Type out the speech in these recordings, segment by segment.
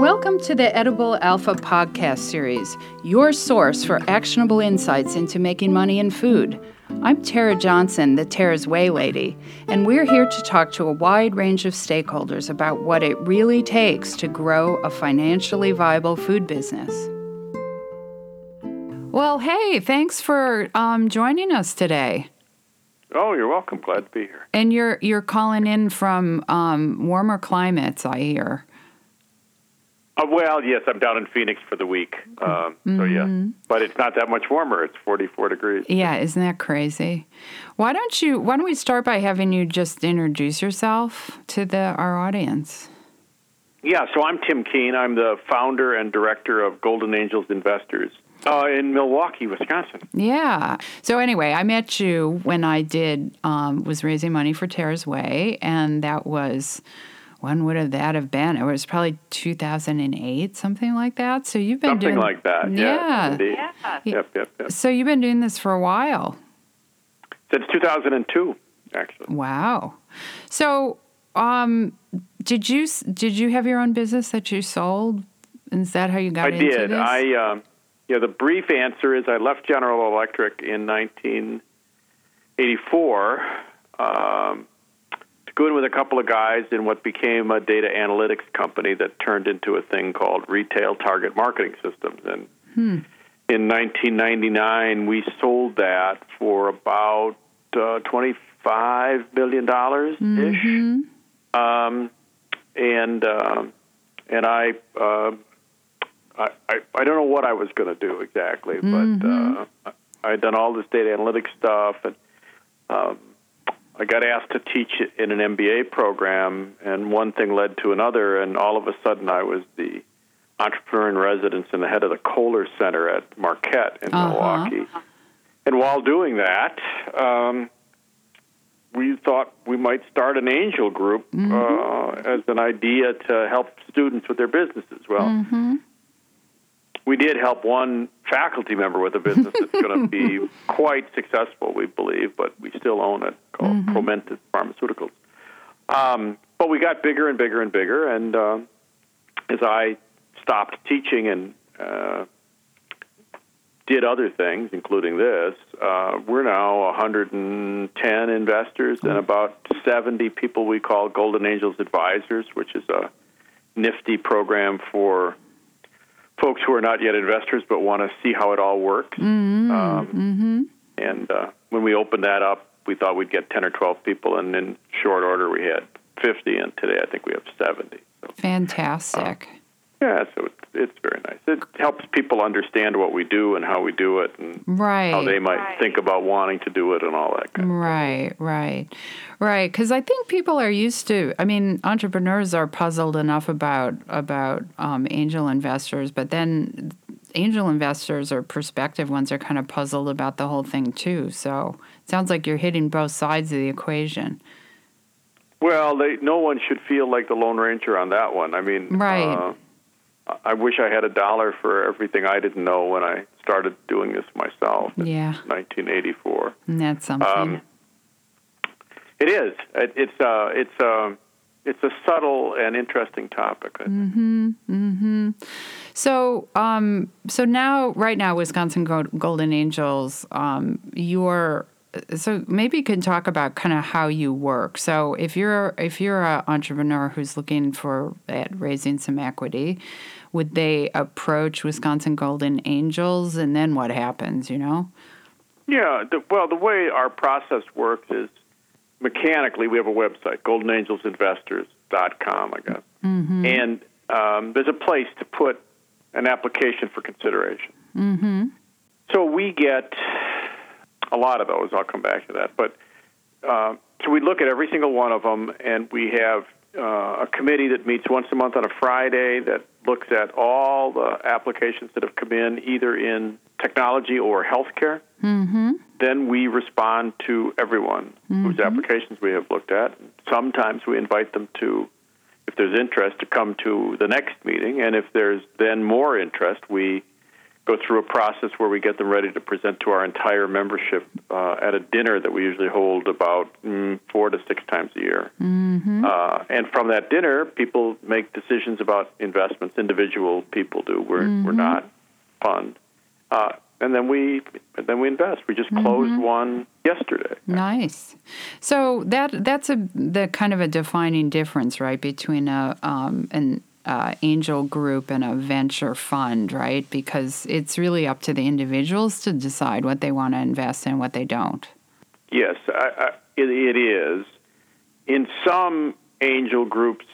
Welcome to the Edible Alpha podcast series, your source for actionable insights into making money in food. I'm Tera Johnson, the Tera's Whey Lady, and we're here to talk to a wide range of stakeholders about what it really takes to grow a financially viable food business. Well, hey, thanks for um, joining us today. Oh, you're welcome. Glad to be here. And you're you're calling in from um, warmer climates, I hear. Uh, well, yes, I'm down in Phoenix for the week. Um, mm-hmm. So yeah, but it's not that much warmer. It's 44 degrees. Yeah, isn't that crazy? Why don't you? Why don't we start by having you just introduce yourself to the our audience? Yeah, so I'm Tim Keane. I'm the founder and director of Golden Angels Investors. Uh, in Milwaukee, Wisconsin. Yeah. So anyway, I met you when I did um, was raising money for Tera's Whey, and that was when would have that have been? It was probably 2008, something like that. So you've been something doing like that. Yeah. Yeah. yeah. Yep, yep, yep. So you've been doing this for a while. Since 2002, actually. Wow. So, um, did you did you have your own business that you sold? Is that how you got I into did. this? I did. um, yeah. The brief answer is I left General Electric in 1984. Um, to go in with a couple of guys in what became a data analytics company that turned into a thing called Retail Target Marketing Systems. And hmm. in 1999, we sold that for about uh, 25 billion dollars ish. Mm-hmm. Um, and uh, and I, uh, I, I I don't know what I was going to do exactly, mm-hmm. but uh, I had done all this data analytics stuff and. Um, I got asked to teach in an MBA program, and one thing led to another, and all of a sudden I was the entrepreneur in residence and the head of the Kohler Center at Marquette in uh-huh. Milwaukee. And while doing that, um, we thought we might start an angel group mm-hmm. uh, as an idea to help students with their businesses. Well, mm-hmm we did help one faculty member with a business that's going to be quite successful, we believe, but we still own it called mm-hmm. Promentis Pharmaceuticals. Um, but we got bigger and bigger and bigger, and uh, as I stopped teaching and uh, did other things, including this, uh, we're now 110 investors and about 70 people we call Golden Angels Advisors, which is a nifty program for folks who are not yet investors but want to see how it all works. Mm-hmm. Um, mm-hmm. And uh, when we opened that up, we thought we'd get 10 or 12 people, and in short order, we had 50, and today I think we have 70. So, Fantastic. Uh, yeah, so it's, it's very nice. It helps people understand what we do and how we do it, and right. how they might right. think about wanting to do it and all that. Kind right, right, right. Because I think people are used to. I mean, entrepreneurs are puzzled enough about about um, angel investors, but then angel investors or prospective ones are kind of puzzled about the whole thing too. So it sounds like you're hitting both sides of the equation. Well, they, no one should feel like the Lone Ranger on that one. I mean, right. Uh, I wish I had a dollar for everything I didn't know when I started doing this myself in yeah. 1984. And that's something. Um, it is. It, it's uh, it's uh, it's a subtle and interesting topic. Mm-hmm. Mm-hmm. So, um, so now, right now, Wisconsin Golden Angels, um, you're so maybe you can talk about kind of how you work. So if you're if you're an entrepreneur who's looking for at raising some equity, would they approach Wisconsin Golden Angels, and then what happens? You know? Yeah. The, well, the way our process works is mechanically. We have a website, goldenangelsinvestors.com, I guess, mm-hmm. and um, there's a place to put an application for consideration. Mm-hmm. So we get a lot of those. I'll come back to that. But uh, so we look at every single one of them, and we have uh, a committee that meets once a month on a Friday that looks at all the applications that have come in, either in technology or healthcare. Mm-hmm. Then we respond to everyone mm-hmm. whose applications we have looked at. Sometimes we invite them to, if there's interest, to come to the next meeting, and if there's then more interest, we go through a process where we get them ready to present to our entire membership uh, at a dinner that we usually hold about mm, four to six times a year. Mm-hmm. Uh, and from that dinner, people make decisions about investments. Individual people do. We're Mm-hmm. we're not fund. Uh, and then we then we invest. We just closed Mm-hmm. one yesterday. Nice. So that that's a the kind of a defining difference, right, between a um, an uh, angel group and a venture fund, right? Because it's really up to the individuals to decide what they want to invest in, what they don't. Yes, I, I, it, it is. In some angel groups,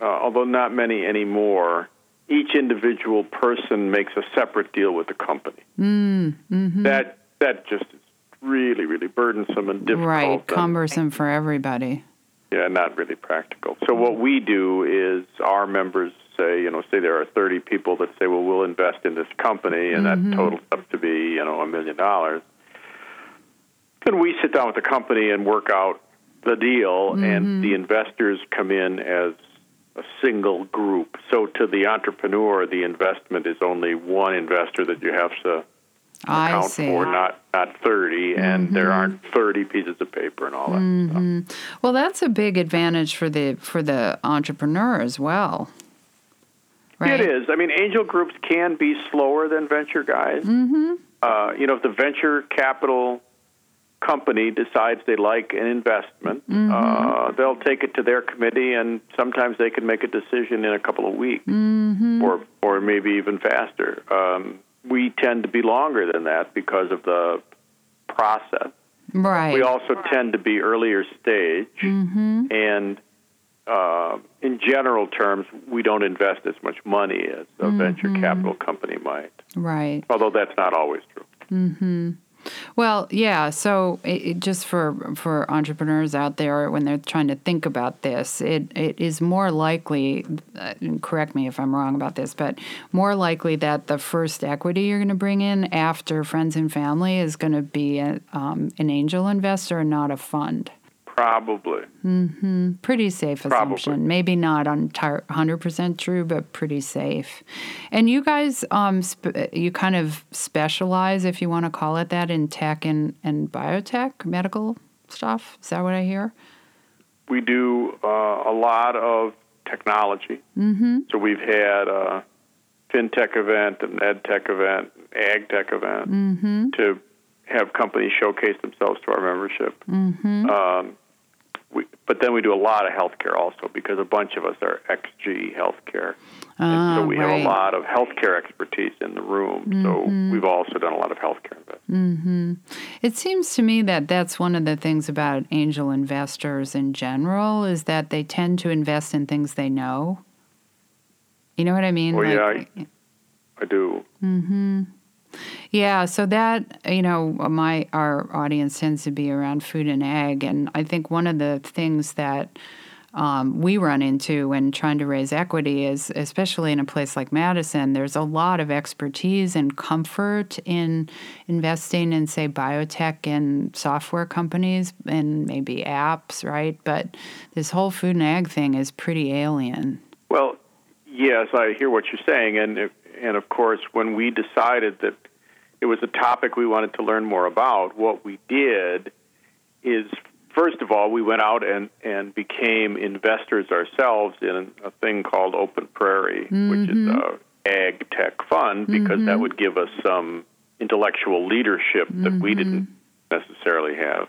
uh, although not many anymore, each individual person makes a separate deal with the company. Mm, hmm That that just is really, really burdensome and difficult. Right, and, cumbersome for everybody. Yeah, not really practical. So what we do is our members say, you know, say there are 30 people that say, well, we'll invest in this company, and that mm-hmm. totals up to be, you know, a million dollars. Then we sit down with the company and work out the deal, and mm-hmm. the investors come in as a single group. So to the entrepreneur, the investment is only one investor that you have to account see. for, not not 30, and there aren't 30 pieces of paper and all that stuff. Well, that's a big advantage for the for the entrepreneur as well. Right? It is. I mean, angel groups can be slower than venture guys. Mm-hmm. Uh, you know, if the venture capital company decides they like an investment, Mm-hmm. uh, they'll take it to their committee, and sometimes they can make a decision in a couple of weeks, Mm-hmm. or or maybe even faster. Um, we tend to be longer than that because of the process. Right. We also tend to be earlier stage, Mm-hmm. and uh, in general terms, we don't invest as much money as a Mm-hmm. venture capital company might. right. Although that's not always true. Well, yeah. So, it, it just for for entrepreneurs out there, when they're trying to think about this, it, it is more likely. Uh, correct me if I'm wrong about this, but more likely that the first equity you're going to bring in after friends and family is going to be a, um, an angel investor, and not a fund. Probably. Pretty safe Probably. assumption. Maybe not entire 100% true, but pretty safe. And you guys, um, sp- you kind of specialize, if you want to call it that, in tech and, and biotech, medical stuff. Is that what I hear? We do uh, a lot of technology. Mm-hmm. So we've had a fintech event, an edtech event, ag tech event Mm-hmm. to have companies showcase themselves to our membership. Mm-hmm. Um, we, but then we do a lot of healthcare also because a bunch of us are ex-GE healthcare. so Ah, we have right. Mm-hmm. a lot of healthcare expertise in the room. So we've also done a lot of healthcare investment. It seems to me that that's one of the things about angel investors in general is that they tend to invest in things they know. You know what I mean? Well, yeah, Like- I do. Yeah, so that you know, my our audience tends to be around food and ag, and I think one of the things that um, we run into when trying to raise equity is, especially in a place like Madison, there's a lot of expertise and comfort in investing in, say, biotech and software companies and maybe apps, right? But this whole food and ag thing is pretty alien. Well, yes, I hear what you're saying, and and of course, when we decided that it was a topic we wanted to learn more about, what we did is first of all we went out and and became investors ourselves in a thing called Open Prairie, which is mm-hmm. a ag tech fund, because that mm-hmm. would give us some intellectual leadership that we mm-hmm. didn't necessarily have.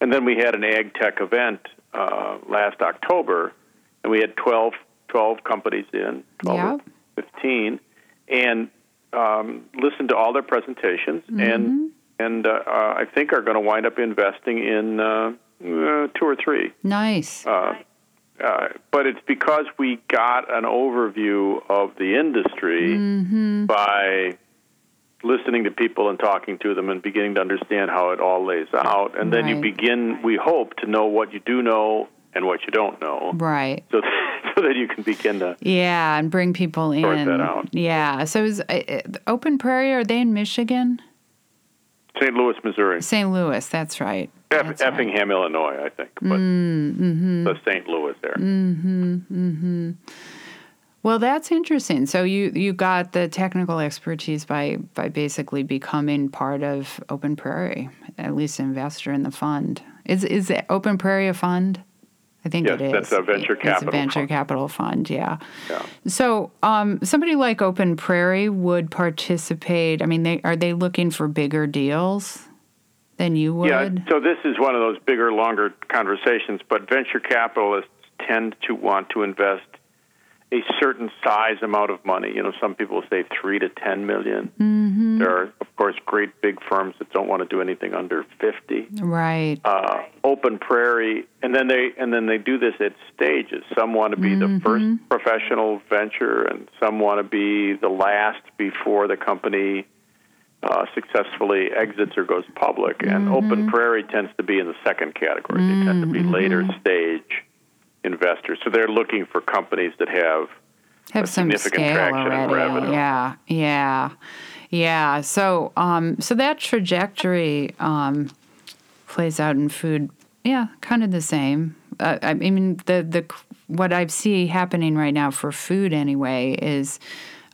And then we had an ag tech event uh, last October, and we had 12, 12 companies in, 12 or 15, and um, listened to all their presentations, and and uh, uh, I think are going to wind up investing in uh, uh, two or three. Nice. Uh, uh, but it's because we got an overview of the industry by listening to people and talking to them and beginning to understand how it all lays out. And then you begin, we hope, to know what you do know and what you don't know, right. so so that you can begin to. Yeah, and bring people in. That out. Yeah. So is uh, uh, Open Prairie? Are they in Michigan? St. Louis, Missouri, St. Louis. That's right. That's right. Mm, Effingham, Illinois, I think, but mm-hmm. the St. Louis there. Well, that's interesting. So you you got the technical expertise by by basically becoming part of Open Prairie, at least investor in the fund. Is is Open Prairie a fund? I think yes, it is. that's a venture capital. It's a venture fund. capital fund. Yeah. Yeah. So um, somebody like Open Prairie would participate. I mean, they are they looking for bigger deals than you would? Yeah. So this is one of those bigger, longer conversations. But venture capitalists tend to want to invest a certain size amount of money. You know, some people say three to ten million. Mm-hmm. There are, of course, great big firms that don't want to do anything under fifty. Right. Uh, open prairie, and then they and then they do this at stages. Some want to be Mm-hmm. the first professional venture, and some want to be the last before the company uh, successfully exits or goes public. And Mm-hmm. open prairie tends to be in the second category. They tend to be later Mm-hmm. stage investors. So they're looking for companies that have have some significant scale traction and already. revenue. Yeah, yeah, yeah. So, um, so that trajectory um, plays out in food. Yeah, kind of the same. Uh, I mean, the the what I see happening right now for food anyway is.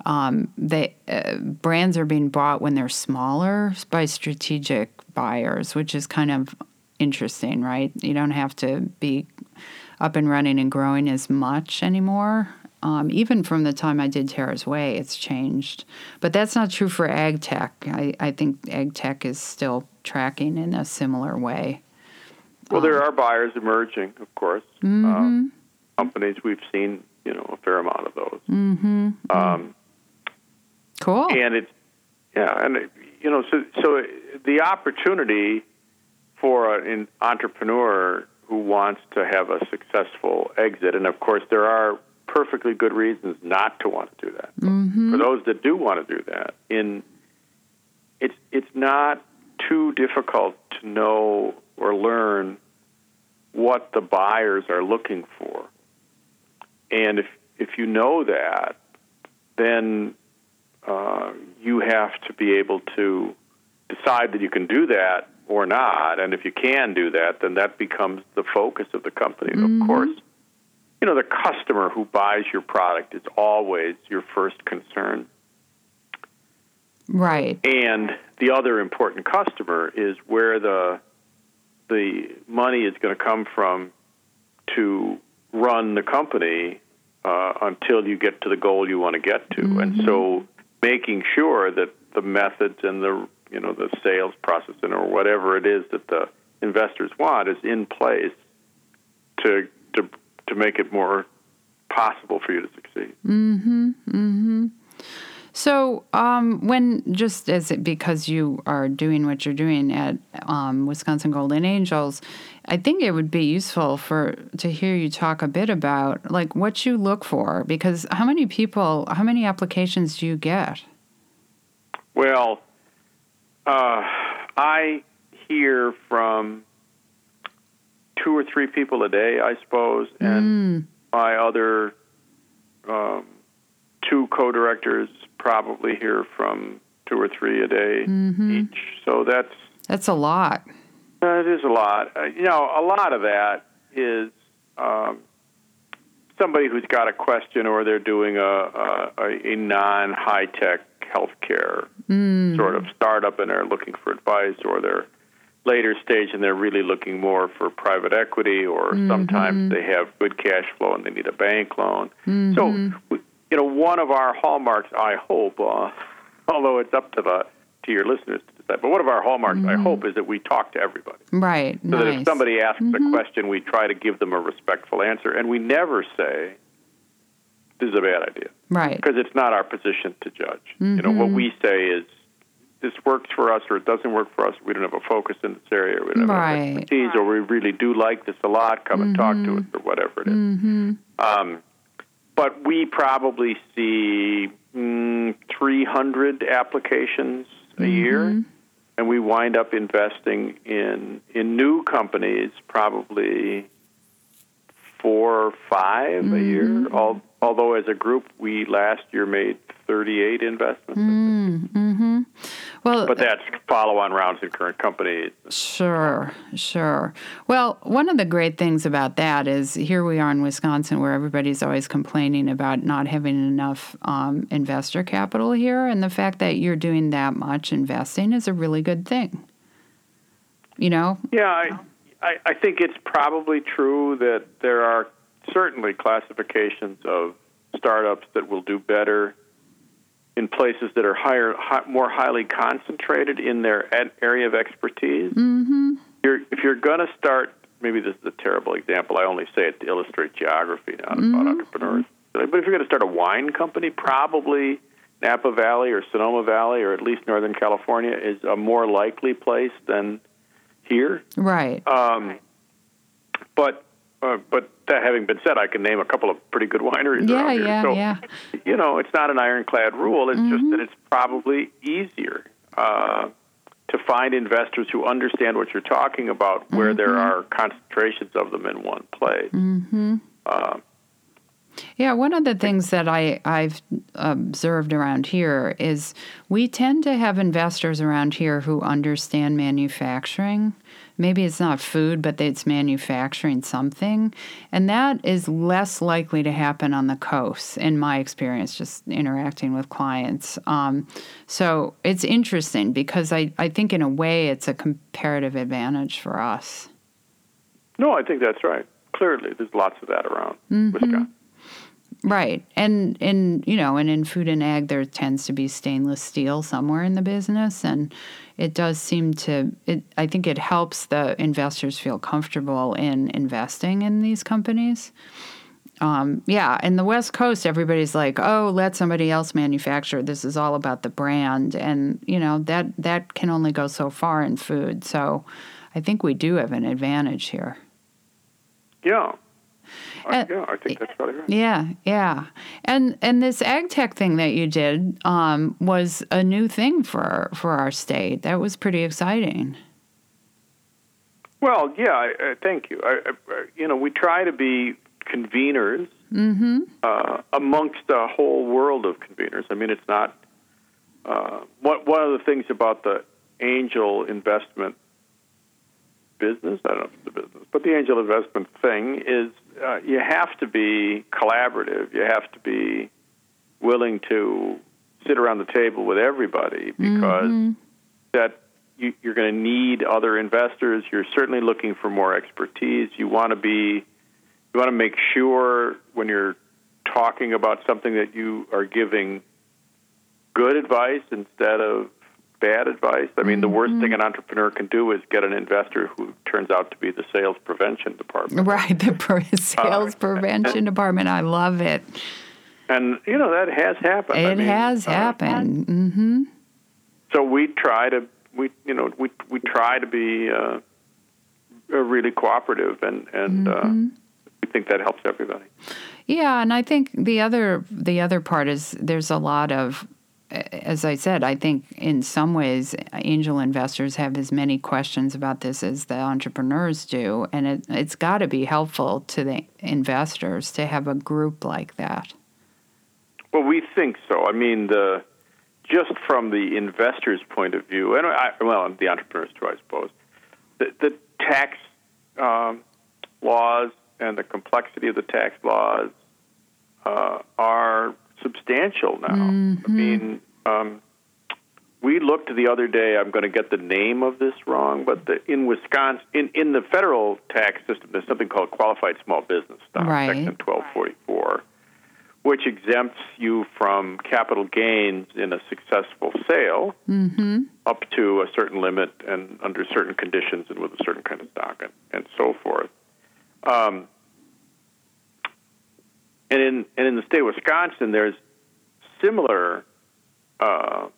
Um, they uh, brands are being bought when they're smaller by strategic buyers, which is kind of interesting, right? You don't have to be up and running and growing as much anymore. Um, even from the time I did Tera's Whey, it's changed. But that's not true for ag tech. I, I think ag tech is still tracking in a similar way. Well, there are buyers emerging, of course. Mm-hmm. Uh, companies we've seen, you know, a fair amount of those. Mm-hmm. Um, Cool. and it's yeah, and it- you know, so so the opportunity for an entrepreneur who wants to have a successful exit, and of course, there are perfectly good reasons not to want to do that. Mm-hmm. For those that do want to do that, in it's it's not too difficult to know or learn what the buyers are looking for, and if if you know that, then uh, you have to be able to decide that you can do that or not. And if you can do that, then that becomes the focus of the company. Of course, you know, the customer who buys your product is always your first concern. Right. And the other important customer is where the the money is going to come from to run the company uh, until you get to the goal you want to get to. And so, making sure that the methods and the you know the sales processing or whatever it is that the investors want is in place to to to make it more possible for you to succeed. Mm-hmm. Mm-hmm. So, um, when just as it, because you are doing what you're doing at um, Wisconsin Golden Angels, I think it would be useful for to hear you talk a bit about like what you look for because how many people, how many applications do you get? Well, uh, I hear from two or three people a day, I suppose, and my other um, two co-directors probably hear from two or three a day each. So that's That's a lot. it is a lot. Uh, you know, a lot of that is um, somebody who's got a question, or they're doing a a, a non-high tech healthcare Mm. sort of startup, and they're looking for advice, or they're later stage and they're really looking more for private equity, or mm-hmm. sometimes they have good cash flow and they need a bank loan. Mm-hmm. So, you know, one of our hallmarks, I hope, uh, although it's up to the to your listeners to decide, but one of our hallmarks, I mm-hmm. hope, is that we talk to everybody. Right. So nice. that if somebody asks a question, we try to give them a respectful answer, and we never say, "This is a bad idea," right. because it's not our position to judge. You know, what we say is, "This works for us, or it doesn't work for us. We don't have a focus in this area, or we don't Right. enough expertise, or we really do like this a lot. Come and talk to us, or whatever it is." Um, but we probably see mm, 300 applications a year and we wind up investing in in new companies probably four or 5 a year. Al- although as a group, we last year made 38 investments. Well, but that's follow-on rounds in current companies. Sure, sure. Well, one of the great things about that is here we are in Wisconsin, where everybody's always complaining about not having enough um, investor capital here, and the fact that you're doing that much investing is a really good thing. You know? Yeah, I, I, I think it's probably true that there are certainly classifications of startups that will do better in places that are higher, high, more highly concentrated in their area of expertise. Mm-hmm. You're, if you're going to start, maybe this is a terrible example. I only say it to illustrate geography, not mm-hmm. about entrepreneurs. But if you're going to start a wine company, probably Napa Valley or Sonoma Valley or at least Northern California is a more likely place than here. Right. Um, but uh, but that having been said, I can name a couple of pretty good wineries yeah, around here. Yeah, so, yeah. you know, it's not an ironclad rule. It's mm-hmm. just that it's probably easier uh, to find investors who understand what you're talking about, where mm-hmm. there are concentrations of them in one place. Mm-hmm. Uh, yeah, one of the things that I, I've observed around here is we tend to have investors around here who understand manufacturing maybe it's not food, but it's manufacturing something. And that is less likely to happen on the coast, in my experience, just interacting with clients. Um, so it's interesting because I, I think, in a way, it's a comparative advantage for us. No, I think that's right. Clearly, there's lots of that around mm-hmm. Wisconsin. Right. And in you know, and in food and ag there tends to be stainless steel somewhere in the business and it does seem to it I think it helps the investors feel comfortable in investing in these companies. Um, yeah, in the West Coast, everybody's like, "Oh, let somebody else manufacture. This is all about the brand," and you know that that can only go so far in food. So, I think we do have an advantage here. Yeah, uh, yeah, I think that's right. Yeah, yeah, and and this ag tech thing that you did um, was a new thing for for our state. That was pretty exciting. Well, yeah, I, I, thank you. I, I, you know, we try to be conveners mm-hmm. uh, amongst a whole world of conveners. I mean, it's not uh, one one of the things about the angel investment business. I don't know if it's a business, but the angel investment thing is uh, you have to be collaborative. You have to be willing to sit around the table with everybody because mm-hmm. that you, you're going to need other investors. You're certainly looking for more expertise. You want to be you want to make sure when you're talking about something that you are giving good advice instead of bad advice. I mean, mm-hmm. the worst thing an entrepreneur can do is get an investor who turns out to be the sales prevention department. Right, the sales uh, prevention and, department. I love it. And you know that has happened. It I mean, has uh, happened. Mm-hmm. So we try to we you know we we try to be uh, really cooperative and and uh, mm-hmm. we think that helps everybody. Yeah, and I think the other the other part is there's a lot of as I said, I think in some ways angel investors have as many questions about this as the entrepreneurs do, and it, it's got to be helpful to the investors to have a group like that. Well, we think so. I mean, the just from the investor's point of view, and I, well, the entrepreneurs too, I suppose. The, the tax um, laws and the complexity of the tax laws uh, are substantial now. Mm-hmm. I mean, um, we looked the other day. I'm going to get the name of this wrong, but the, in Wisconsin, in, in the federal tax system, there's something called qualified small business stock, right. Section 1244, which exempts you from capital gains in a successful sale mm-hmm. up to a certain limit and under certain conditions and with a certain kind of stock and, and so forth. Um, and in and in the state of Wisconsin, there's similar uh,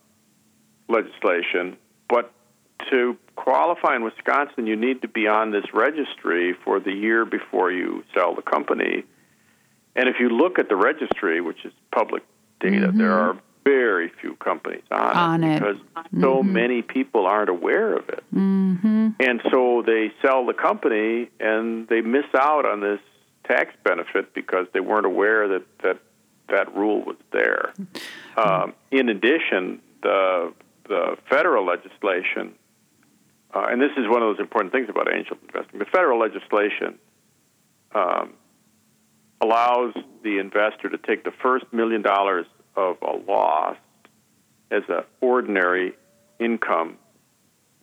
legislation, but to qualify in Wisconsin, you need to be on this registry for the year before you sell the company. And if you look at the registry, which is public data, mm-hmm. there are very few companies on, on it, it because mm-hmm. so many people aren't aware of it. Mm-hmm. And so they sell the company and they miss out on this tax benefit because they weren't aware that that, that rule was there. Um, in addition, the the federal legislation, uh, and this is one of those important things about angel investing. The federal legislation um, allows the investor to take the first million dollars of a loss as an ordinary income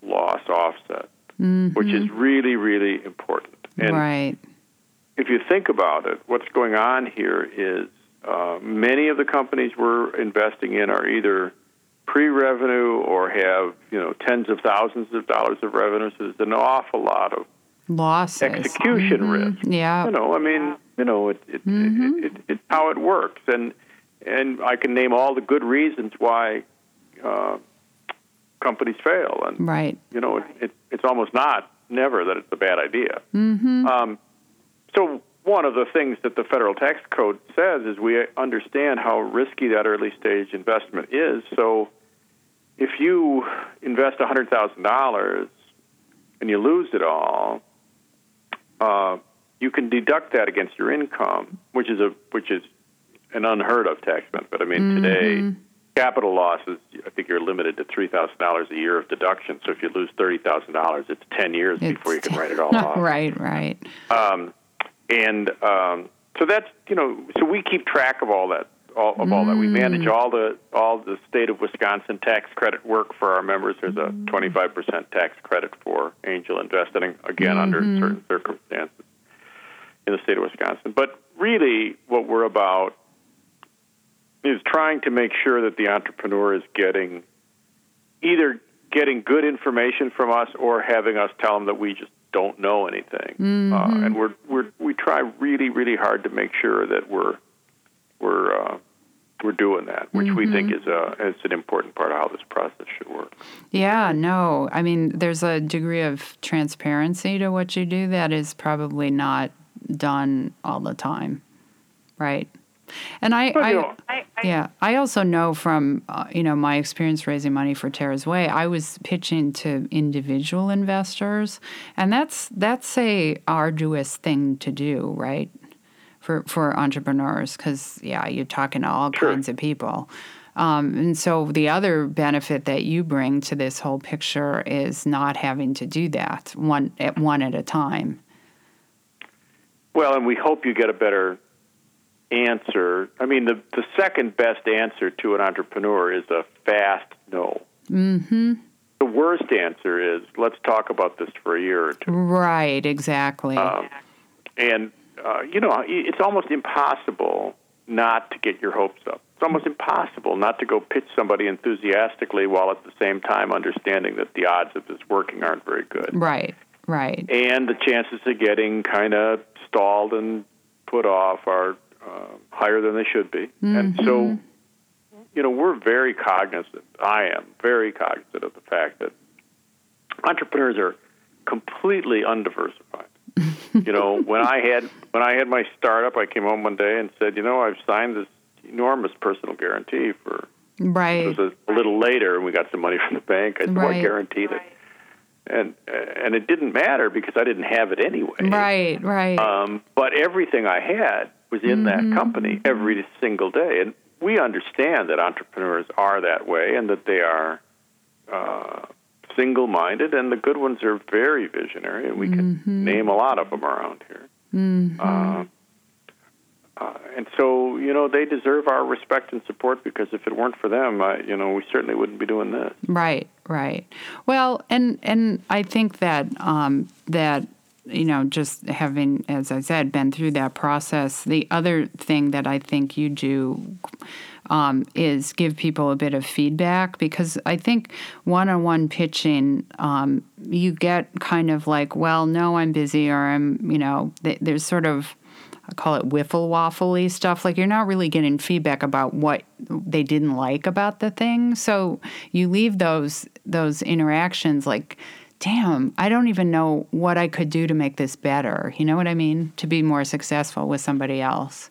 loss offset, mm-hmm. which is really, really important. And right. If you think about it, what's going on here is uh, many of the companies we're investing in are either pre-revenue or have you know tens of thousands of dollars of revenue. So there's an awful lot of losses, execution mm-hmm. risk. Yeah, you know, I mean, you know, it, it, mm-hmm. it, it, it's how it works, and and I can name all the good reasons why uh, companies fail, and right, you know, it, it's almost not never that it's a bad idea. Mm-hmm. Um, so one of the things that the federal tax code says is we understand how risky that early stage investment is. So if you invest $100,000 and you lose it all, uh, you can deduct that against your income, which is a which is an unheard of tax benefit. But I mean, mm-hmm. today capital losses, I think you're limited to three thousand dollars a year of deduction. So if you lose thirty thousand dollars, it's ten years it's before you can write it all off. Right, right. Um, and um, so that's you know, so we keep track of all that, all, of all that. We manage Mm. all the all the state of Wisconsin tax credit work for our members. There's a Mm. 25 percent tax credit for angel investing, again under Mm-hmm. certain circumstances in the state of Wisconsin. But really, what we're about is trying to make sure that the entrepreneur is getting either getting good information from us or having us tell them that we just don't know anything. Mm-hmm. Uh, and we're we're we try really really hard to make sure that we're we're uh, we're doing that, which we think Mm-hmm. is a is an important part of how this process should work. Yeah, no. I mean, there's a degree of transparency to what you do that is probably not done all the time, right? And I, I, you yeah, I also know from uh, you know my experience raising money for Tera's Whey. I was pitching to individual investors, and that's that's a arduous thing to do, right? For for entrepreneurs, because yeah, you're talking to all Sure. kinds of people. Um, and so the other benefit that you bring to this whole picture is not having to do that one at one at a time. Well, and we hope you get a better answer. I mean, the the second best answer to an entrepreneur is a fast no. Mm-hmm. The worst answer is let's talk about this for a year or two. Right. Exactly. Um, and uh, you know, it's almost impossible not to get your hopes up. It's almost impossible not to go pitch somebody enthusiastically while at the same time understanding that the odds of this working aren't very good. right. Right. And the chances of getting kind of stalled and put off are uh, higher than they should be. And so, you know, we're very cognizant. I am very cognizant of the fact that entrepreneurs are completely undiversified. you know, when I had when I had my startup, I came home one day and said, you know, I've signed this enormous personal guarantee for. Right. It was a, a little later, and we got some money from the bank. I said, well, I Right. guaranteed it, and and it didn't matter because I didn't have it anyway. Right. Right. Um, but everything I had was in Mm-hmm. that company every single day, and we understand that entrepreneurs are that way, and that they are uh, single-minded, and the good ones are very visionary, and we can Mm-hmm. name a lot of them around here. Uh, uh, and so, you know, they deserve our respect and support because if it weren't for them, you know, we certainly wouldn't be doing this. Right, right. Well, and and I think that um, that you know, just having, as I said, been through that process. The other thing that I think you do um, is give people a bit of feedback because I think one-on-one pitching, um, you get kind of like, well, no, I'm busy, or I'm, you know, th- there's sort of I call it wiffle waffly stuff. Like you're not really getting feedback about what they didn't like about the thing. So you leave those those interactions like, damn, I don't even know what I could do to make this better. You know what I mean? To be more successful with somebody else.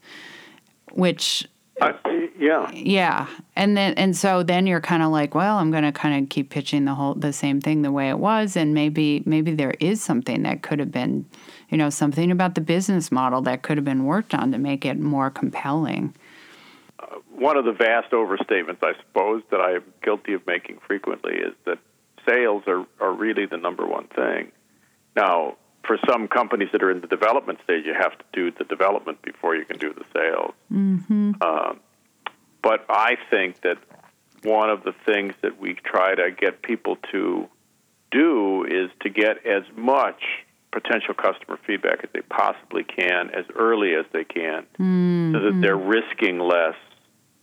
Which Uh, yeah. yeah. And then and so then you're kind of like, well, I'm going to kind of keep pitching the whole the same thing the way it was and maybe maybe there is something that could have been, you know, something about the business model that could have been worked on to make it more compelling. one of the vast overstatements, I suppose, that I am guilty of making frequently is that sales are, are really the number one thing. Now, for some companies that are in the development stage, you have to do the development before you can do the sales. Mm-hmm. Um, but I think that one of the things that we try to get people to do is to get as much potential customer feedback as they possibly can as early as they can mm-hmm. so that they're risking less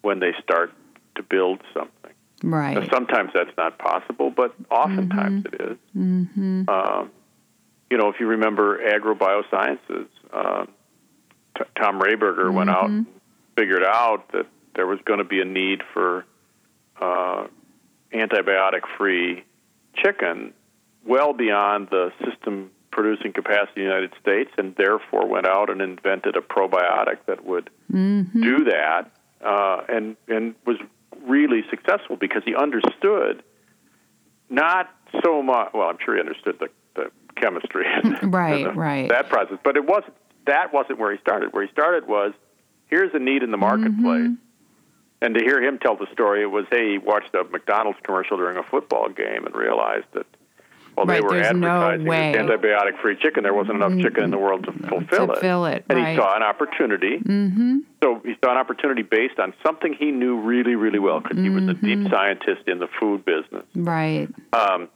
when they start to build something. Right. Now, sometimes that's not possible, but oftentimes mm-hmm. it is. Mm-hmm. Um, you know, if you remember Agro BioSciences, uh, t- Tom Rehberger went out Mm-hmm. and figured out that there was going to be a need for uh, antibiotic-free chicken well beyond the system producing capacity in the United States, and therefore went out and invented a probiotic that would Mm-hmm. do that, uh, and and was really successful because he understood not so much. Well, I'm sure he understood the, the chemistry, and Right, the- right. that process, but it wasn't. That wasn't where he started. Where he started was here's a need in the marketplace. Mm-hmm. And to hear him tell the story, it was hey, he watched a McDonald's commercial during a football game and realized that while Right, they were there's no advertising this antibiotic-free chicken, there wasn't enough chicken in the world to fulfill To it. fill it, and right. he saw an opportunity. Mm-hmm. So he saw an opportunity based on something he knew really, really well because he was a Mm-hmm. deep scientist in the food business, Right. um,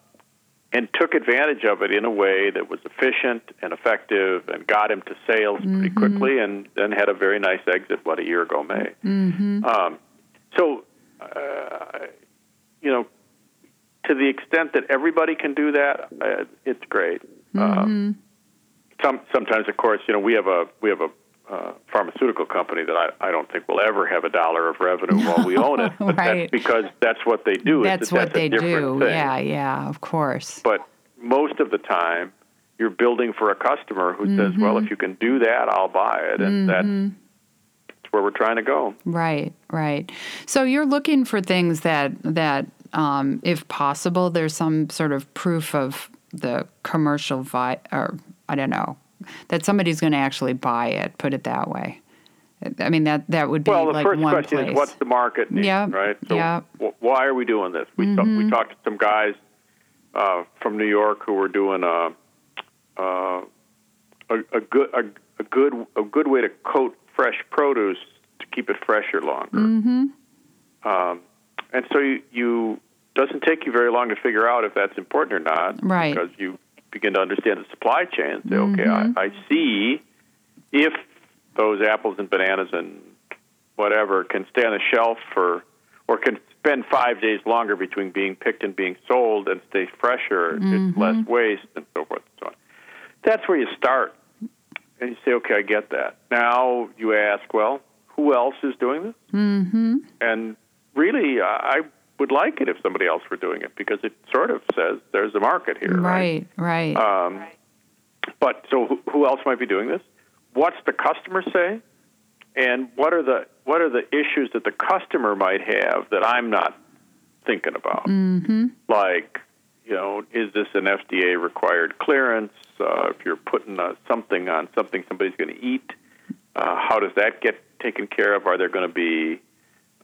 and took advantage of it in a way that was efficient and effective, and got him to sales pretty Mm-hmm. quickly, and then had a very nice exit. What a year ago, May. Mm-hmm. Um, so, uh, you know, to the extent that everybody can do that, uh, it's great. Mm-hmm. Um, some sometimes, of course, you know, we have a we have a uh, pharmaceutical company that I, I don't think will ever have a dollar of revenue while we own it. But Right. that's because that's what they do. It's- That's what they do. thing. Yeah, yeah, of course. But most of the time, you're building for a customer who says, "Well, Mm-hmm. if you can do that, I'll buy it," and that's, that's where we're trying to go. Right, right. So you're looking for things that that, um, if possible, there's some sort of proof of the commercial vi or I don't know that somebody's going to actually buy it. Put it that way. I mean that that would be Well, the like first one question place. is what's the market need, Yeah, right? So yeah. Mm-hmm. why are we doing this? We ta- we talked to some guys uh, from New York who were doing a uh, a, a good a, a good a good way to coat fresh produce to keep it fresher longer. Mm-hmm. Um, and so you, you doesn't take you very long to figure out if that's important or not, Right. Because you begin to understand the supply chain and say, Mm-hmm. okay, I, I see if those apples and bananas and whatever can stay on the shelf for, or can spend five days longer between being picked and being sold and stay fresher, it's less waste and so forth and so on. That's where you start. And you say, okay, I get that. Now you ask, well, who else is doing this? Mm-hmm. And really, I would like it if somebody else were doing it because it sort of says there's a market here, Right, right. Um, but so, who, who else might be doing this? What's the customer say? And what are the what are the issues that the customer might have that I'm not thinking about? mm-hmm. Like, you know, is this an FDA required clearance? Uh, if you're putting uh, something on something somebody's going to eat, uh, how does that get taken care of? Are there going to be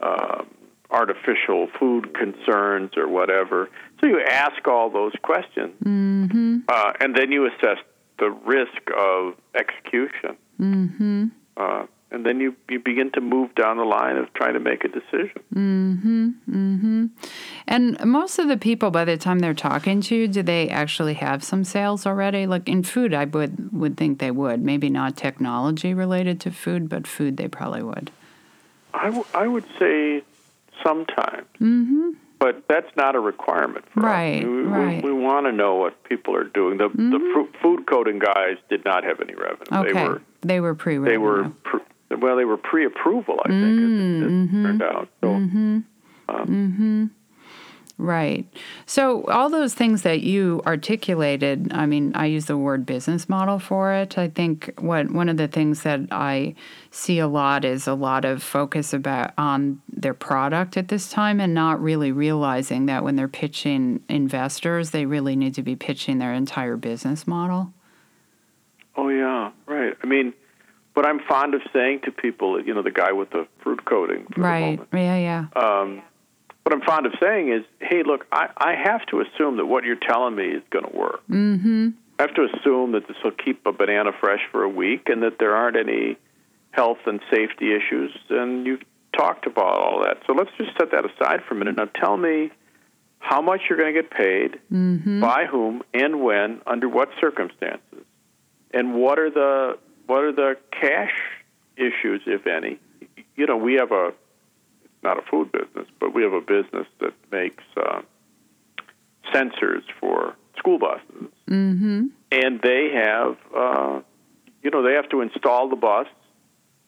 um, artificial food concerns or whatever? So you ask all those questions, Mm-hmm. uh, and then you assess the risk of execution. Mm-hmm. Uh, and then you, you begin to move down the line of trying to make a decision. Mm-hmm. Mm-hmm. And most of the people, by the time they're talking to you, do they actually have some sales already? Like in food, I would would think they would. Maybe not technology related to food, but food they probably would. I, w- I would say sometimes, Mm-hmm. but that's not a requirement for Right, us. We, right. we, we want to know what people are doing. The, the fru- food coding guys did not have any revenue. Okay. They were they were pre they were pr- well they were pre-approval, I think, as it, as it turned out. So Mm-hmm. um, Right. So all those things that you articulated, I mean, I use the word business model for it. I think what one of the things that I see a lot is a lot of focus about on their product at this time and not really realizing that when they're pitching investors, they really need to be pitching their entire business model. Oh yeah, right. I mean, but I'm fond of saying to people, you know, the guy with the fruit coating. For right. Yeah. Yeah. um, what I'm fond of saying is, hey, look, I, I have to assume that what you're telling me is going to work. Mm-hmm. I have to assume that this will keep a banana fresh for a week and that there aren't any health and safety issues. And you've talked about all that. So let's just set that aside for a minute. Now tell me how much you're going to get paid, Mm-hmm. by whom, and when, under what circumstances, and what are the what are the cash issues, if any. You know, we have a not a food business, but we have a business that makes uh, sensors for school buses, Mm-hmm. and they have uh, you know they have to install the bus.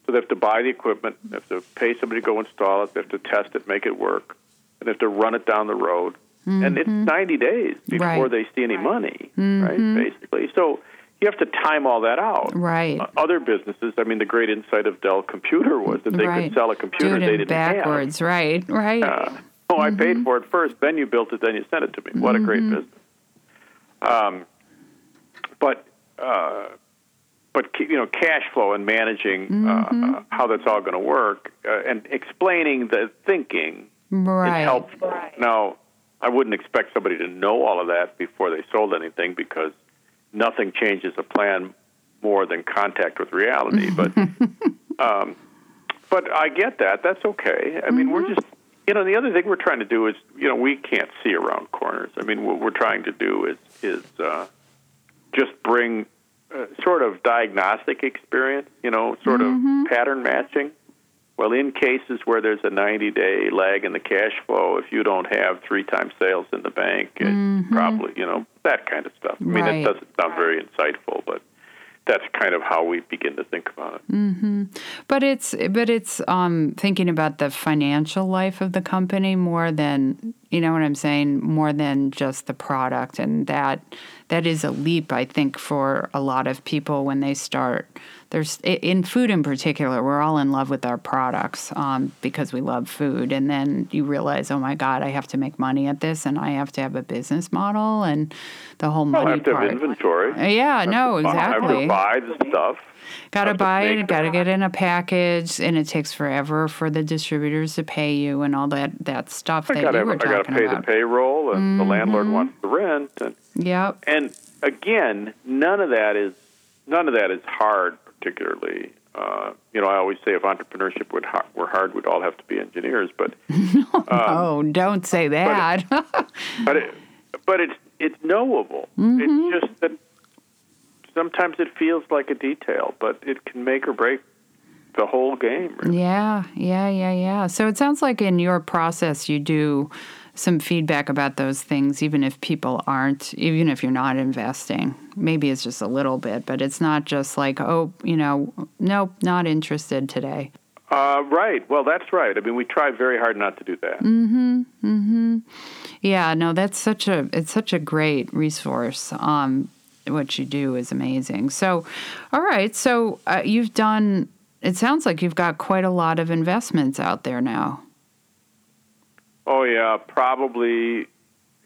So they have to buy the equipment, they have to pay somebody to go install it, they have to test it, make it work, and they have to run it down the road. And it's 90 days before Mm-hmm. Right. they see any money, Mhm. right? Basically. So you have to time all that out. Right. Uh, Other businesses, I mean, the great insight of Dell Computer was that they right. could sell a computer Do it they in didn't backwards. Right. Right. have. Uh, oh, I paid for it first, then you built it, then you sent it to me. What a great business. Um, but uh, but you know, cash flow and managing uh, how that's all going to work uh, and explaining the thinking right. is helpful. Now, I wouldn't expect somebody to know all of that before they sold anything because nothing changes a plan more than contact with reality. But um, but I get that. That's okay. I mean, we're just you know the other thing we're trying to do is you know we can't see around corners. I mean, what we're trying to do is is uh, just bring uh, sort of diagnostic experience. You know, sort of pattern matching. Well, in cases where there's a 90 day lag in the cash flow, if you don't have three times sales in the bank, it probably, you know, that kind of stuff. I mean, Right. it doesn't sound very insightful, but that's kind of how we begin to think about it. But it's but it's um, thinking about the financial life of the company more than you know what I'm saying, more than just the product, and that that is a leap I think for a lot of people when they start. There's in food in particular, we're all in love with our products um, because we love food, and then you realize, oh my God, I have to make money at this, and I have to have a business model, and the whole money. Well, I have to part. have inventory. Yeah, no, I have exactly. to buy the stuff. Got to buy it, got to get in a package, and it takes forever for the distributors to pay you and all that that stuff I that got you were I got to talking pay about. the payroll, and the landlord wants the rent, and Yep. and again, none of that is none of that is hard, particularly. Uh, you know, I always say if entrepreneurship would ha- were hard, we'd all have to be engineers. But oh, don't say that. but it, but it's it's knowable. Mm-hmm. It's just that sometimes it feels like a detail, but it can make or break the whole game. Really. yeah, yeah, yeah, yeah. So it sounds like in your process, you do some feedback about those things, even if people aren't, even if you're not investing. Maybe it's just a little bit, but it's not just like, oh, you know, nope, not interested today. Uh, right. Well, that's right. I mean, we try very hard not to do that. Mm-hmm. Mm-hmm. Yeah, no, that's such a it's such a great resource. Um, what you do is amazing. So, all right, so uh, you've done. It sounds like you've got quite a lot of investments out there now. Oh yeah, probably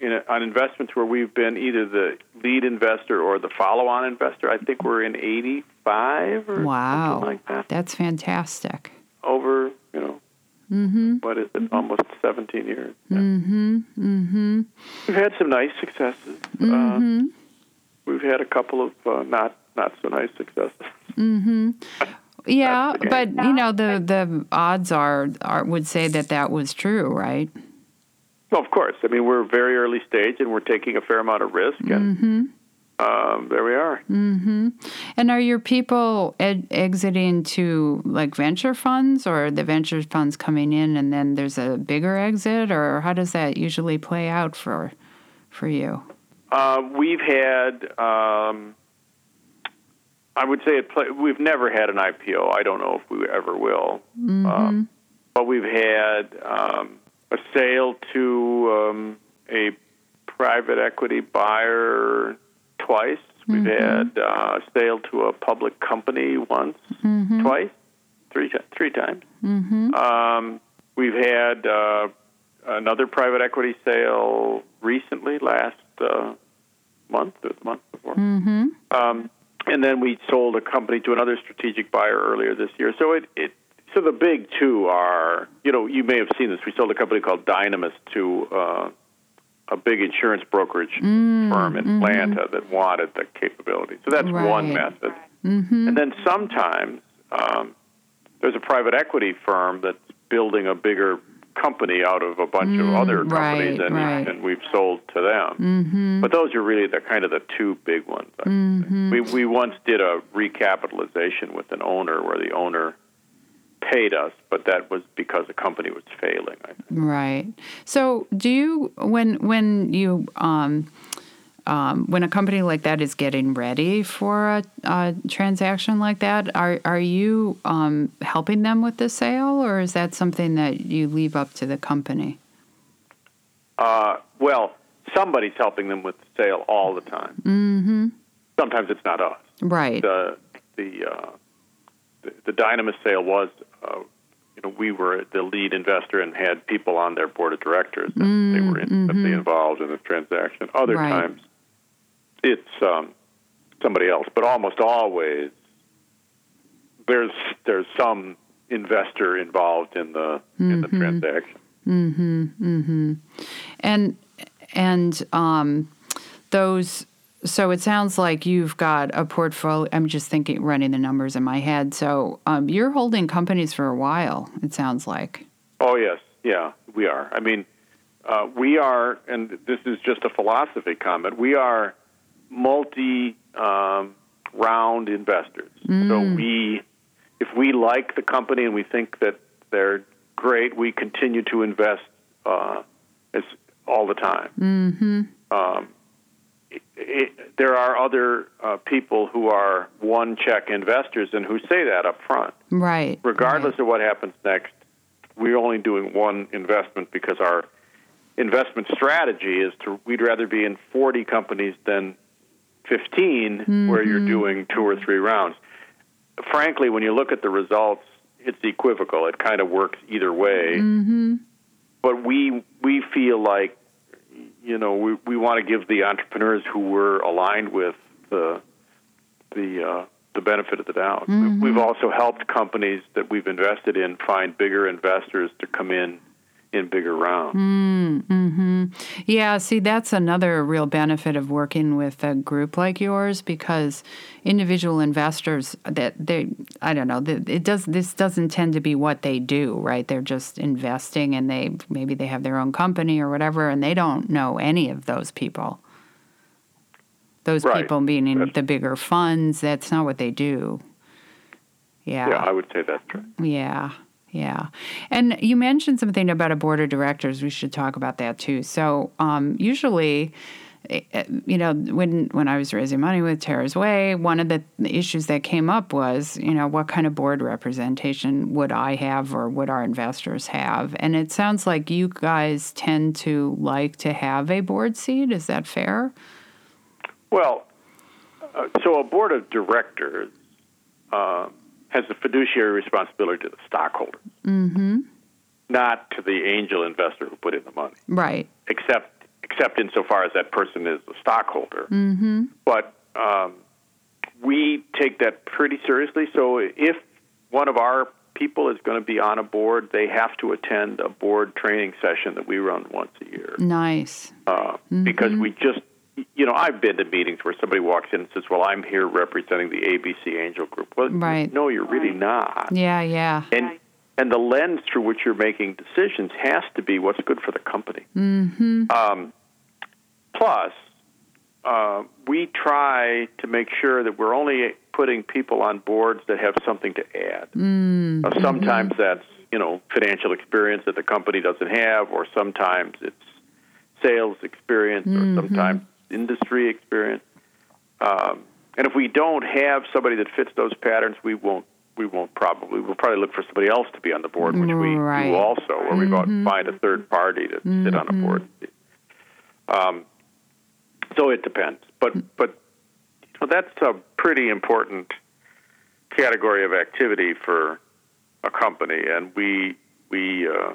in a, on investments where we've been either the lead investor or the follow-on investor. I think we're in 85 or Wow, something like that. that's fantastic. Over, you know, Mm-hmm. what is it? Almost 17 years. Yeah. Mm-hmm. Mm-hmm. We've had some nice successes. Mm-hmm. Uh, we've had a couple of uh, not not so nice successes. Mm-hmm. Yeah, but you know the the odds are, are would say that that was true, right? Well, of course. I mean, we're very early stage, and we're taking a fair amount of risk, and Mm-hmm. um, there we are. Mm-hmm. And are your people ed- exiting to like venture funds, or the venture funds coming in and then there's a bigger exit, or how does that usually play out for for you? Uh, we've had, um, I would say, it play, we've never had an IPO. I don't know if we ever will. Um, but we've had um, a sale to um, a private equity buyer twice. We've had uh, a sale to a public company once, twice, three three times. Um, we've had uh, another private equity sale recently, last uh, month or the month before. Mm-hmm. Um, and then we sold a company to another strategic buyer earlier this year. So it, it so the big two are, you know, you may have seen this. We sold a company called Dynamis to uh, a big insurance brokerage Mm, firm in mm-hmm. Atlanta that wanted the capability. So that's one method. Mm-hmm. And then sometimes um, there's a private equity firm that's building a bigger company out of a bunch of other companies, Mm, right, and, right. and we've sold to them. Mm-hmm. But those are really the kind of the two big ones. Say. We we once did a recapitalization with an owner where the owner paid us, but that was because the company was failing. I think. Right. So, do you when when you um, um, when a company like that is getting ready for a, a transaction like that, are are you um, helping them with the sale, or is that something that you leave up to the company? Uh, well, somebody's helping them with the sale all the time. Mm-hmm. Sometimes it's not us. Right. the the uh, the, the Dynamis sale was, uh, you know, we were the lead investor and had people on their board of directors, and they were intimately involved in the transaction. Other Right. times, it's um, somebody else, but almost always there's there's some investor involved in the in the transaction. Mm-hmm. Mm-hmm. And and um, those. So it sounds like you've got a portfolio. I'm just thinking, running the numbers in my head. So um, you're holding companies for a while. It sounds like. Oh yes, yeah, we are. I mean, uh, we are, and this is just a philosophy comment. We are multi um, round investors. So we, if we like the company and we think that they're great, we continue to invest uh, as all the time. Mm-hmm. Um, it, it, there are other uh, people who are one check investors and who say that up front Right. regardless of what happens next, we're only doing one investment because our investment strategy is to we'd rather be in 40 companies than 15 where you're mm-hmm. doing two or three rounds. Frankly, when you look at the results, it's equivocal. It kind of works either way. Mm-hmm. But we we feel like you know we we want to give the entrepreneurs who we're aligned with the the uh, the benefit of the doubt. We- We've mm-hmm. also helped companies that we've invested in find bigger investors to come in in bigger rounds. Mm, mm-hmm. Yeah, see, that's another real benefit of working with a group like yours because individual investors that they, I don't know, it does. This doesn't tend to be what they do, right? They're just investing, and they maybe they have their own company or whatever, and they don't know any of those people. Those Right. people meaning That's- the bigger funds. That's not what they do. Yeah. Yeah, I would say that's true. Yeah, yeah. And you mentioned something about a board of directors. We should talk about that too. So, um, usually, eh, eh, you know, when when I was raising money with Tera's Whey, one of the issues that came up was, you know, what kind of board representation would I have or would our investors have? And it sounds like you guys tend to like to have a board seat. Is that fair? Well, uh, so a board of directors uh, has a fiduciary responsibility to the stockholder, mm-hmm. not to the angel investor who put in the money. Right. except except insofar as that person is a stockholder. Mm-hmm. But um, we take that pretty seriously. So if one of our people is going to be on a board, they have to attend a board training session that we run once a year Nice. uh, because we just. You know, I've been to meetings where somebody walks in and says, "Well, I'm here representing the ABC Angel Group." Well, Right. no, you're really not. Yeah. Yeah. And and the lens through which you're making decisions has to be what's good for the company. Mm-hmm. Um, plus, uh, we try to make sure that we're only putting people on boards that have something to add. Mm, Uh, sometimes that's you know financial experience that the company doesn't have, or sometimes it's sales experience, or sometimes industry experience. Um, and if we don't have somebody that fits those patterns, we won't. We won't probably. We'll probably look for somebody else to be on the board, which we Right. do also, where we go out and find a third party to sit on a board. Um, so it depends, but but you know, that's a pretty important category of activity for a company, and we we uh,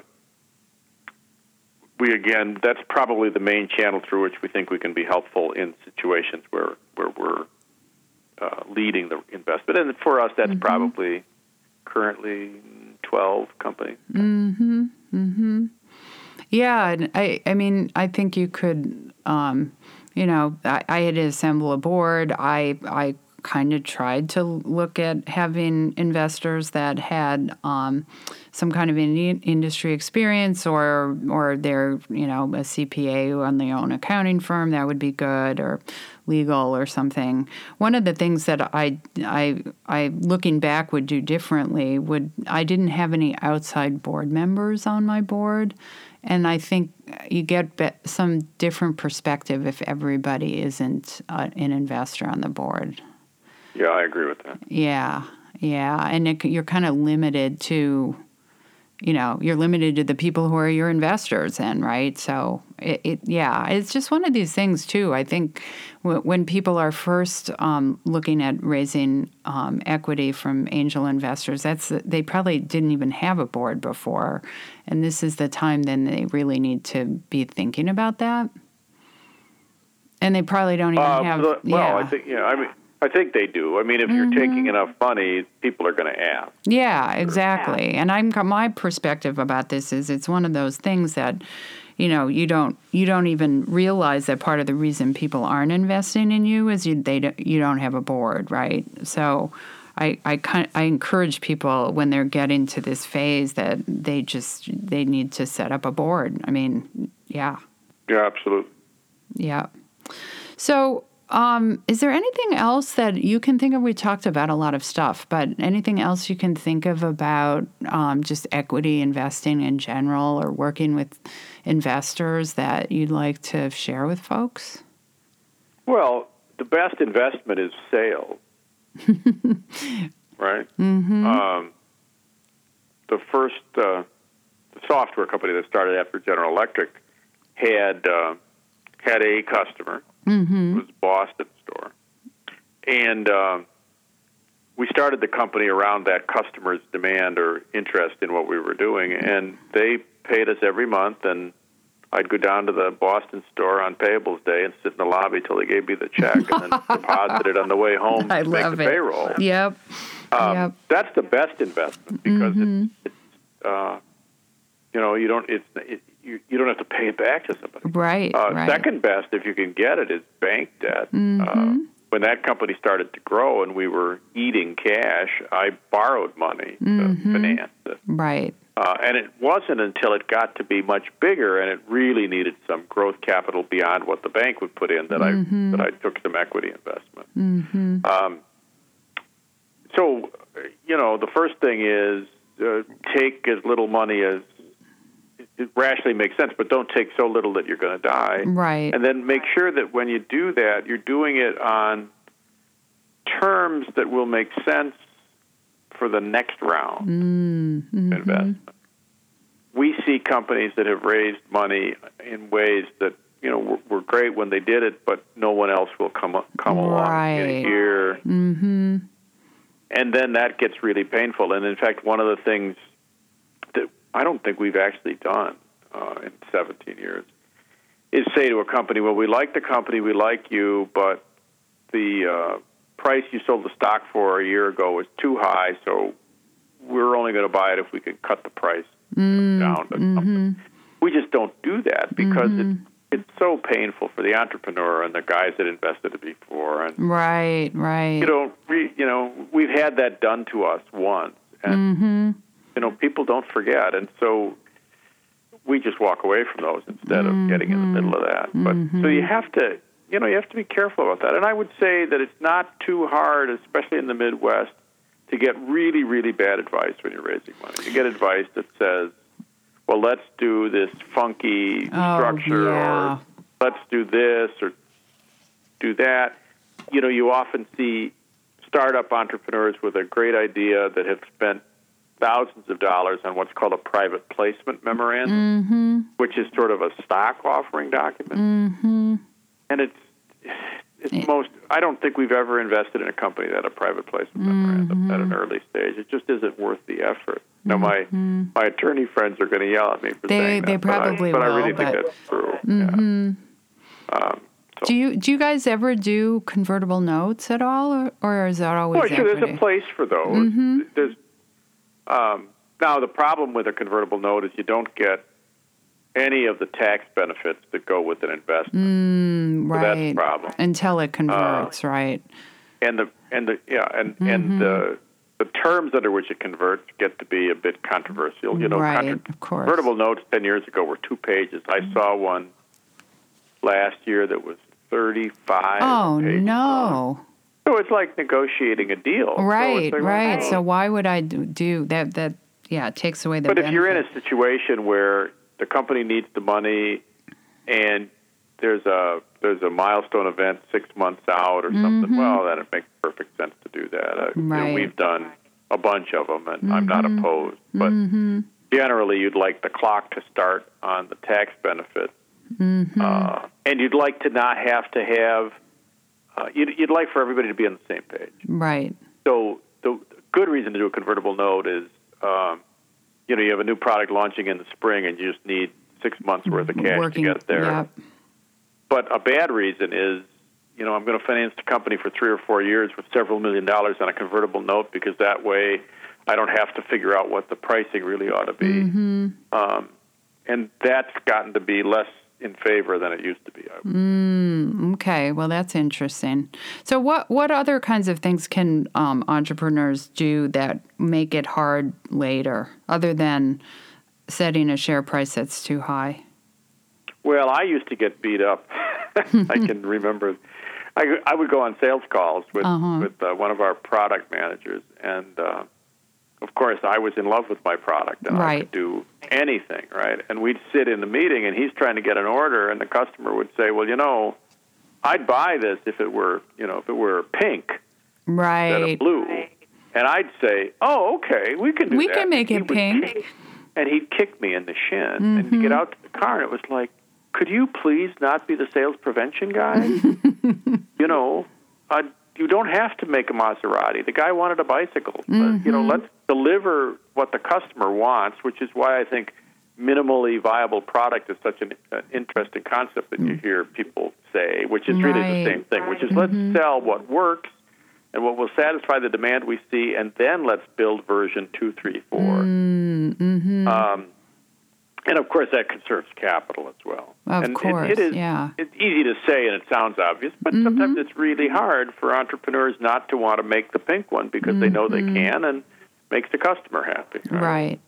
we again that's probably the main channel through which we think we can be helpful in situations where where we're uh, leading the investment. And for us, that's probably currently 12 companies. Mm-hmm. Mm-hmm. Yeah, and I, I mean, I think you could, um, you know, I, I had to assemble a board. I, I kind of tried to look at having investors that had um, some kind of in- industry experience or or they're you know a CPA on their own accounting firm that would be good or legal or something. One of the things that I I I looking back would do differently would I didn't have any outside board members on my board. And I think you get some different perspective if everybody isn't uh, an investor on the board. Yeah, I agree with that. Yeah, yeah, and it, you're kind of limited to, you know, you're limited to the people who are your investors, then, right? So it, it yeah, it's just one of these things too. I think w- when people are first um, looking at raising um, equity from angel investors, that's they probably didn't even have a board before, and this is the time then they really need to be thinking about that. And they probably don't even Uh, have. well, yeah. I think yeah. I mean, I think they do. I mean, if you're taking mm-hmm. enough money, people are going to ask. Yeah, exactly. And I'm my perspective about this is it's one of those things that you know you don't you don't even realize that part of the reason people aren't investing in you is you they don't, you don't have a board, right? So I I kind I encourage people when they're getting to this phase that they just they need to set up a board. I mean, yeah. Yeah, absolutely. Yeah. So, um, is there anything else that you can think of? We talked about a lot of stuff, but anything else you can think of about um, just equity investing in general or working with investors that you'd like to share with folks? Well, the best investment is sales, right? Mm-hmm. Um, the first uh, the software company that started after General Electric had uh, had a customer. Mm-hmm. It was Boston store, and um, we started the company around that customer's demand or interest in what we were doing, and they paid us every month and. I'd go down to the Boston store on payables day and sit in the lobby till they gave me the check, and then deposit it on the way home I to make the it. payroll. Yep. Um, Yep. That's the best investment because Mm-hmm. it's, it's uh, you know you don't it's it, you, you don't have to pay it back to somebody. Right. Uh, right. Second best, if you can get it, is bank debt. Mm-hmm. Uh, when that company started to grow and we were eating cash, I borrowed money to Mm-hmm. finance it. Right. Uh, and it wasn't until it got to be much bigger and it really needed some growth capital beyond what the bank would put in that Mm-hmm. I that I took some equity investment. Um, so, uh, you know, the first thing is uh, take as little money as rationally makes sense, but don't take so little that you're going to die. Right. And then make sure that when you do that, you're doing it on terms that will make sense for the next round Mm-hmm. investment. We see companies that have raised money in ways that you know were, were great when they did it, but no one else will come come along in Right. year, Mm-hmm. and then that gets really painful. And in fact, one of the things I don't think we've actually done uh, in 17 years is say to a company, "Well, we like the company, we like you, but the uh, price you sold the stock for a year ago was too high, so we're only going to buy it if we can cut the price down to something." We just don't do that because it's it's so painful for the entrepreneur and the guys that invested it before, and Right. Right. you know, we, you know, we've had that done to us once, and mm-hmm. You know, people don't forget, and so we just walk away from those instead of getting in the middle of that. But so you mm-hmm. have to, you know, you have to be careful about that. And I would say that it's not too hard, especially in the Midwest, to get really, really bad advice when you're raising money. You get advice that says, "Well, let's do this funky Oh, structure," yeah. or "Let's do this," or do that. You know, you often see startup entrepreneurs with a great idea that have spent thousands of dollars on what's called a private placement memorandum, Mm-hmm. which is sort of a stock offering document. Mm-hmm. And it's it's most. I don't think we've ever invested in a company that had a private placement memorandum at an early stage. It just isn't worth the effort. Now, my my attorney friends are going to yell at me for They- saying they that, but I- probably but I, will, really think but- that's true. Mm-hmm. Yeah. Um, So, Do you do you guys ever do convertible notes at all, or, or is that always well, sure, there's a place for those. Mm-hmm. There's um, now the problem with a convertible note is you don't get any of the tax benefits that go with an investment, Mm, so that's the problem. Until it converts, right? and the and the yeah and Mm-hmm. and the the terms under which it converts get to be a bit controversial. You know, Right, contra- of course. convertible notes ten years ago were two pages. I saw one last year that was thirty-five. Oh pages long. So it's like negotiating a deal. Right, it's like, right. well, So why would I do, that? That yeah, it takes away the. But if you're in a situation where the company needs the money and there's a there's a milestone event six months out or something, well, then it makes perfect sense to do that. Uh, you know, Mm-hmm. Right. Mm-hmm. we've done a bunch of them, and I'm not opposed. But generally, you'd like the clock to start on the tax benefit, Mm-hmm. uh, and you'd like to not have to have. Uh, you'd, you'd like for everybody to be on the same page. right, So the good reason to do a convertible note is, um, you know, you have a new product launching in the spring, and you just need six months worth of cash working. to get there. Yep. But a bad reason is, you know, I'm going to finance the company for three or four years with several million dollars on a convertible note because that way I don't have to figure out what the pricing really ought to be. Mm-hmm. Um, and that's gotten to be less in favor than it used to be. Mm, okay, well that's interesting. So what what other kinds of things can um, entrepreneurs do that make it hard later, other than setting a share price that's too high? Well, I used to get beat up. I can remember. I, I would go on sales calls with Uh-huh. with uh, one of our product managers, and uh, of course, I was in love with my product, and I Right. could do anything, right? And we'd sit in the meeting, and he's trying to get an order, and the customer would say, "Well, you know, I'd buy this if it were, you know, if it were pink Right. instead of blue." And I'd say, "Oh, okay, we can do We that." can make And it pink. kick- and he'd kick me in the shin, and get out to the car, and it was like, "Could you please not be the sales prevention guy?" you know, uh, you don't have to make a Maserati. The guy wanted a bicycle. But, you know, let's deliver what the customer wants, which is why I think minimally viable product is such an, an interesting concept that you hear people say, which is really the same thing, which is let's sell what works and what will satisfy the demand we see, and then let's build version two, three, four. Mm-hmm. Um, and of course, that conserves capital as well. Of and it- course, it is, yeah. It's easy to say, and it sounds obvious, but Mm-hmm. sometimes it's really hard for entrepreneurs not to want to make the pink one because they know they can and makes the customer happy. Mm-hmm. Right,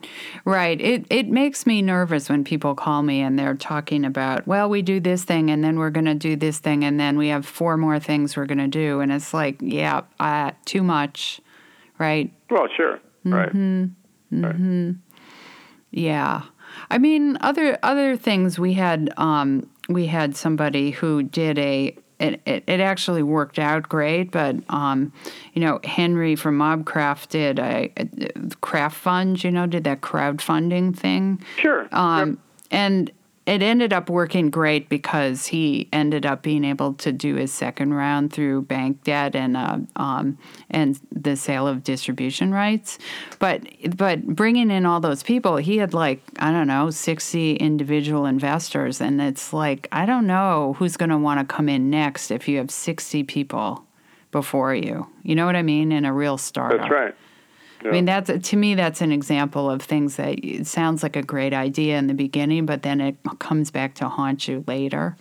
right. It it makes me nervous when people call me and they're talking about, well, we do this thing and then we're going to do this thing and then we have four more things we're going to do, and it's like, yeah, uh, too much, right? Well, sure. Mm-hmm. Right. Right. Yeah, I mean, other other things we had um, we had somebody who did a. It, it, it actually worked out great, but um, you know Henry from Mobcraft did a, a craft fund. You know, did that crowdfunding thing. Sure. Um, and it ended up working great because he ended up being able to do his second round through bank debt and uh, um, and the sale of distribution rights. But but bringing in all those people, he had like I don't know sixty individual investors, and it's like I don't know who's going to want to come in next if you have sixty people before you. You know what I mean? In a real startup. That's right. I mean, that's to me, that's an example of things that it sounds like a great idea in the beginning, but then it comes back to haunt you later.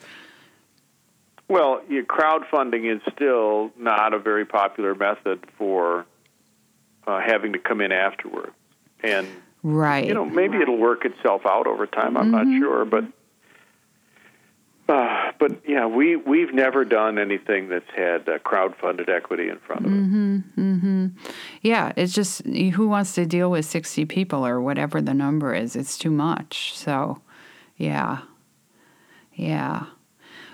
Well, crowdfunding is still not a very popular method for uh, having to come in afterward, And Right. you know, maybe it'll work itself out over time. I'm Mm-hmm. not sure, but but yeah, we we've never done anything that's had uh, crowdfunded equity in front of Mm-hmm. it. yeah, it's just who wants to deal with 60 people or whatever the number is? It's too much. So, yeah. Yeah.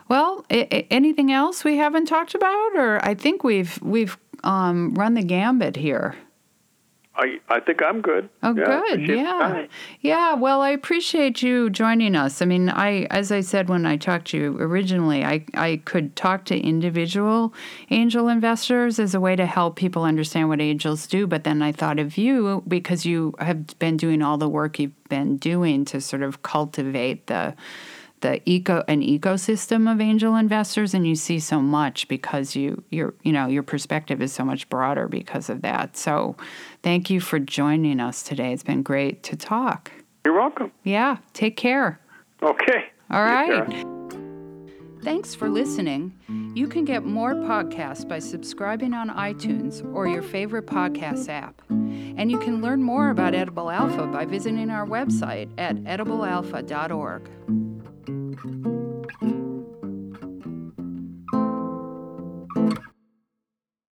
Well, I- I- anything else we haven't talked about or I think we've we've um, run the gambit here. I I think I'm good. Oh, Yeah, good. Yeah. Yeah. Well, I appreciate you joining us. I mean, I, as I said when I talked to you originally, I, I could talk to individual angel investors as a way to help people understand what angels do. But then I thought of you because you have been doing all the work you've been doing to sort of cultivate the, the eco an ecosystem of angel investors and you see so much because you your you know your perspective is so much broader because of that. So thank you for joining us today. It's been great to talk. You're welcome. Yeah take care. Okay. All right. thanks for listening. You can get more podcasts by subscribing on itunes or your favorite podcast app. And you can learn more about edible alpha by visiting our website at ediblealpha.org Thank you.